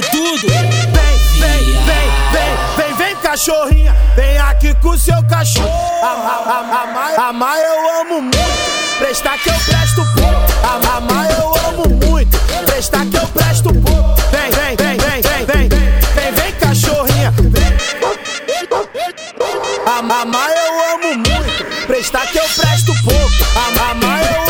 isso tudo. Vem, vem, vem, vem, vem, vem, cachorrinha. Vem aqui com seu cachorro. Amar, amar eu amo muito. Prestar que eu presto pouco. Amar eu amo muito. Prestar que eu presto pouco. Vem, vem, vem, vem, vem, vem. Vem, vem, cachorrinha. Amar eu amo muito. Prestar que eu presto pouco. Amar eu amo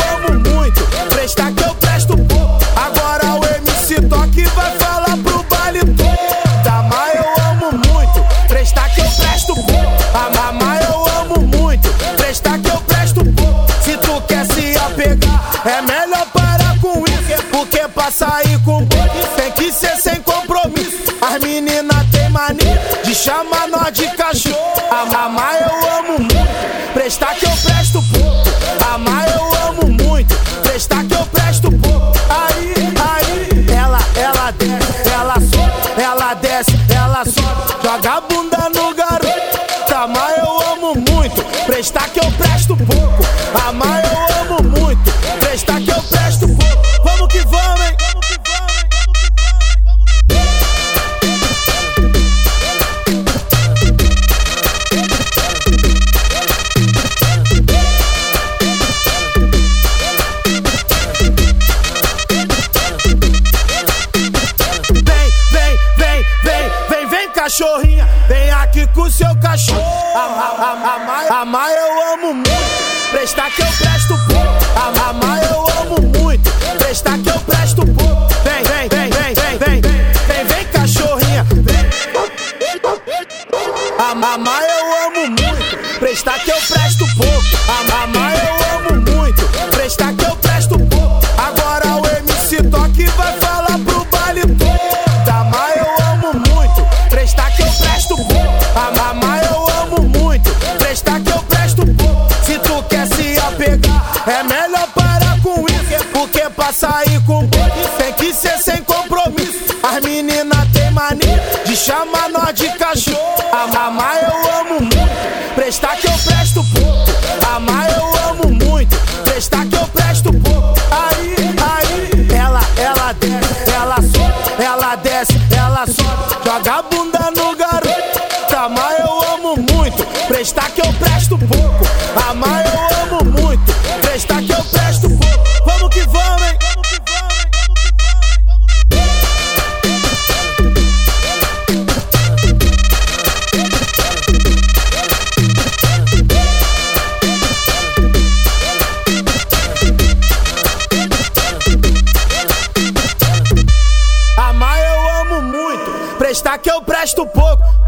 é melhor parar com isso. Porque pra sair com boi tem que ser sem compromisso. As meninas têm mania de chamar nós de cachorro. Amar eu amo muito, prestar que eu presto pouco. Amar eu amo muito, prestar que eu presto pouco. Aí, aí, ela, ela desce, ela sobe, ela desce, ela sobe. Joga a bunda no garoto. Amar eu amo muito, prestar que eu presto pouco. Amar eu cachorrinha, vem aqui com seu cachorro. Amar, eu amo muito, prestar que eu presto pouco. Amar eu amo muito, prestar que eu presto pouco. Vem, vem, vem, vem, vem, vem, vem, vem cachorrinha, vem. Amar eu amo muito, prestar que eu presto pouco. Amar parar com isso. Porque pra sair com boi tem que ser sem compromisso. As meninas têm mania de chamar nós de cachorro. Amar eu amo muito, prestar que eu presto pouco. Amar eu amo muito, prestar que eu presto pouco. Aí, aí, ela, ela desce, ela sobe, ela desce, ela sobe. Joga a bunda no garoto. Amar eu amo muito, prestar que eu presto pouco. Amar eu eu presto pouco. Vamos que vamos, hein? Amar eu amo muito, prestar que eu presto pouco.